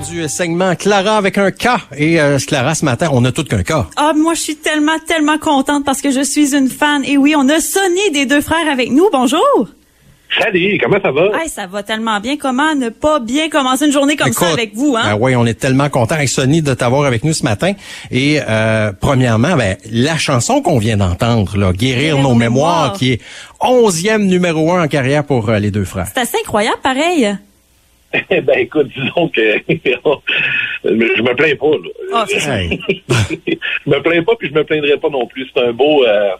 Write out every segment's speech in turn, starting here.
Du segment Clara avec un K. Et euh, Clara, ce matin, on a tout qu'un K. Ah, moi, je suis tellement, tellement contente parce que je suis une fan. Et oui, on a Sonny des deux frères avec nous. Bonjour. Salut, comment ça va? Hey, ça va tellement bien. Comment ne pas bien commencer une journée comme ça avec vous, hein? ben oui, on est tellement content avec Sonny de t'avoir avec nous ce matin. Et euh, premièrement, ben, la chanson qu'on vient d'entendre, là, Guérir nos, mémoires, qui est onzième numéro un en carrière pour euh, les deux frères. C'est assez incroyable, pareil. Ben écoute, disons que je me plains pas. Là. Ah, je me plains pas, puis je me plaindrai pas non plus. C'est un beau, euh,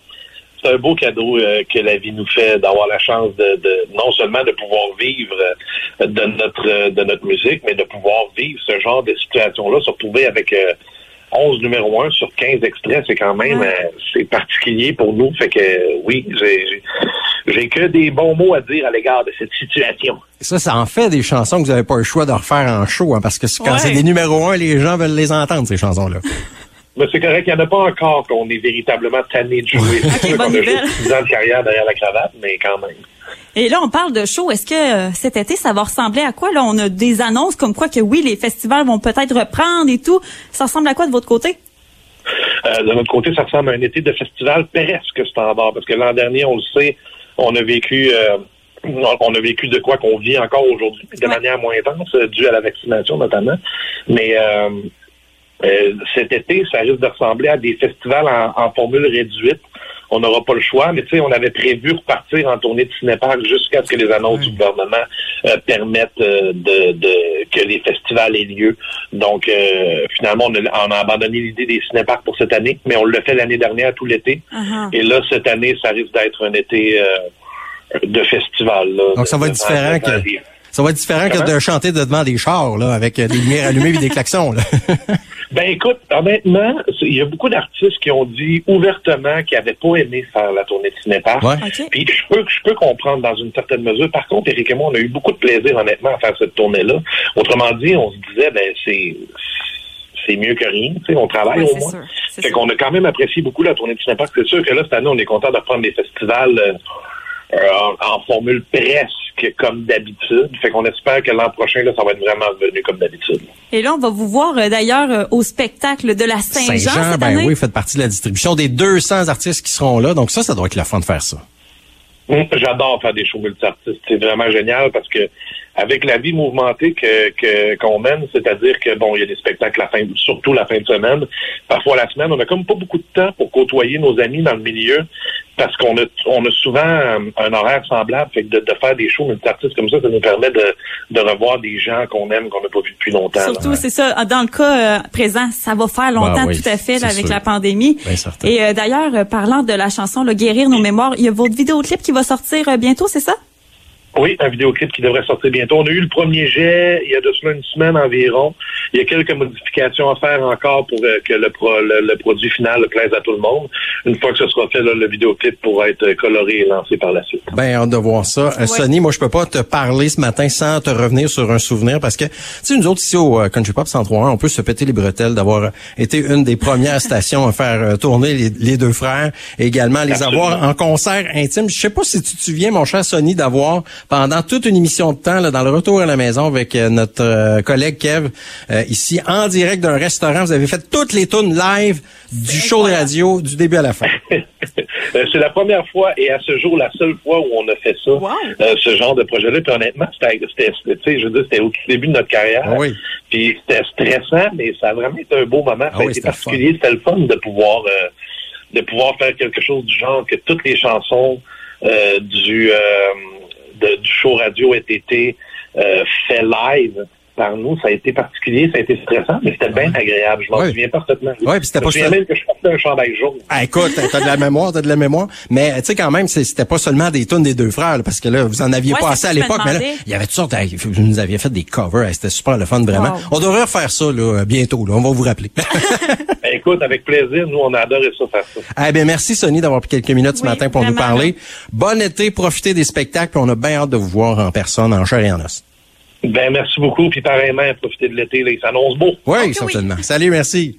c'est un beau cadeau euh, que la vie nous fait d'avoir la chance de, de non seulement de pouvoir vivre euh, de notre euh, de notre musique, mais de pouvoir vivre ce genre de situation-là, se retrouver avec euh, 11 numéro 1 sur 15 extraits, c'est quand même Ouais. euh, c'est particulier pour nous. Fait que euh, oui, j'ai que des bons mots à dire à l'égard de cette situation. Ça, ça en fait des chansons que vous n'avez pas le choix de refaire en show, hein, parce que quand Ouais. c'est des numéros un, les gens veulent les entendre, ces chansons-là. Mais c'est correct, il n'y en a pas encore qu'on est véritablement tanné de jouer. Bonne qu'on a nouvelle. juste 10 ans de carrière derrière la cravate, mais quand même. Et là, on parle de show. Est-ce que euh, cet été, ça va ressembler à quoi? Là, on a des annonces comme quoi que oui, les festivals vont peut-être reprendre et tout. Ça ressemble à quoi de votre côté? Euh, de notre côté, ça ressemble à un été de festival presque standard, parce que l'an dernier, on le sait, on a vécu euh, on a vécu de quoi qu'on vit encore aujourd'hui, de Ouais. manière moins intense, dû à la vaccination notamment. Mais euh, cet été, ça risque de ressembler à des festivals en, en formule réduite. On n'aura pas le choix, mais tu sais, on avait prévu repartir en tournée de cinépark jusqu'à ce que les annonces du gouvernement euh, permettent euh, de, de- que les festivals aient lieu. Donc, euh, finalement, on a, on a abandonné l'idée des cinéparks pour cette année, mais on l'a fait l'année dernière tout l'été. Uh-huh. Et là, cette année, ça risque d'être un été euh, de festival. là. Donc, ça va être différent que- Ça va être différent que de chanter devant des chars, là, avec euh, des lumières allumées et des klaxons. Là. Ben écoute, honnêtement, il y a beaucoup d'artistes qui ont dit ouvertement qu'ils n'avaient pas aimé faire la tournée de cinépark. Ouais. OK. Puis je peux, je peux comprendre dans une certaine mesure. Par contre, Eric et moi, on a eu beaucoup de plaisir, honnêtement, à faire cette tournée-là. Autrement dit, on se disait, ben c'est c'est mieux que rien. Tu sais, on travaille Ouais, au moins. sûr. Fait qu'on a quand même apprécié beaucoup la tournée de cinépark. C'est sûr que là, cette année, on est content de reprendre des festivals euh, euh, en, en formule presque comme d'habitude. Fait qu'on espère que l'an prochain, là, ça va être vraiment revenu comme d'habitude. Et là, on va vous voir euh, d'ailleurs euh, au spectacle de la Saint-Jean Saint-Jean, cette ben année. oui, faites partie de la distribution des 200 artistes qui seront là. Donc ça, ça doit être le fun de faire ça. J'adore faire des shows multi-artistes. C'est vraiment génial parce que avec la vie mouvementée que que- qu'on mène, c'est-à-dire que bon, il y a des spectacles la fin, surtout la fin de semaine, parfois la semaine, on a comme pas beaucoup de temps pour côtoyer nos amis dans le milieu parce qu'on a on a souvent euh, un horaire semblable. Fait que de, de faire des shows multi-artistes comme ça, ça nous permet de, de revoir des gens qu'on aime, qu'on n'a pas vu depuis longtemps. Surtout, c'est ça. Dans le cas euh, présent, ça va faire longtemps, Ben oui, tout à fait, là, avec sûr. la pandémie. Et euh, d'ailleurs, euh, parlant de la chanson là, Guérir nos mémoires, il y a votre vidéoclip qui va sortir euh, bientôt, c'est ça? Oui, un vidéoclip qui devrait sortir bientôt. On a eu le premier jet il y a de cela une semaine environ. Il y a quelques modifications à faire encore pour euh, que le, pro- le, le produit final plaise à tout le monde. Une fois que ce sera fait, là, le vidéoclip pourra être coloré et lancé par la suite. Ben, hâte de voir ça. Euh, Sonny, moi, je peux pas te parler ce matin sans te revenir sur un souvenir parce que, tu sais, nous autres ici au euh, Country Pop 103.1, on peut se péter les bretelles d'avoir été une des premières stations à faire euh, tourner les, les deux frères et également les Absolument. avoir en concert intime. Je sais pas si tu te souviens, mon cher Sonny, d'avoir pendant toute une émission de temps, là, dans le retour à la maison avec euh, notre euh, collègue Kev, euh, ici, en direct d'un restaurant, vous avez fait toutes les tunes live du show de radio du début à la fin. C'est la première fois et à ce jour la seule fois où on a fait ça, Wow. euh, ce genre de projet-là. Puis honnêtement, c'était, je veux dire, c'était au tout début de notre carrière. Ah oui. Puis c'était stressant, mais ça a vraiment été un beau moment. Ah ça a oui, été c'était particulier. C'était le fun de pouvoir euh, de pouvoir faire quelque chose du genre que toutes les chansons euh, du euh, de- du show radio été euh, fait live par nous. Ça a été particulier, ça a été stressant, mais c'était bien agréable. Je m'en Ouais. souviens parfaitement. Ouais, puis c'était pas me souviens seul- même que je portais un chandail jaune. Ah, écoute, t'as de la mémoire, t'as de la mémoire. Mais tu sais quand même, c'était pas seulement des tunes des deux frères, là, parce que là, vous en aviez Ouais, pas assez à l'époque. Mais là, il y avait toutes sortes. hey, Vous nous aviez fait des covers, hey, c'était super le fun vraiment. Wow. On devrait refaire ça là, bientôt. Là, on va vous rappeler. Ben, écoute, avec plaisir, nous, on a adoré ça faire ça. eh bien, merci Sonny d'avoir pris quelques minutes ce Oui, matin pour nous parler. Bon été, profitez des spectacles. puis On a bien hâte de vous voir en personne, en chair et en os. Ben, merci beaucoup, puis pareillement, profitez de l'été, là, il s'annonce beau. Oui, oui. certainement. Salut, merci.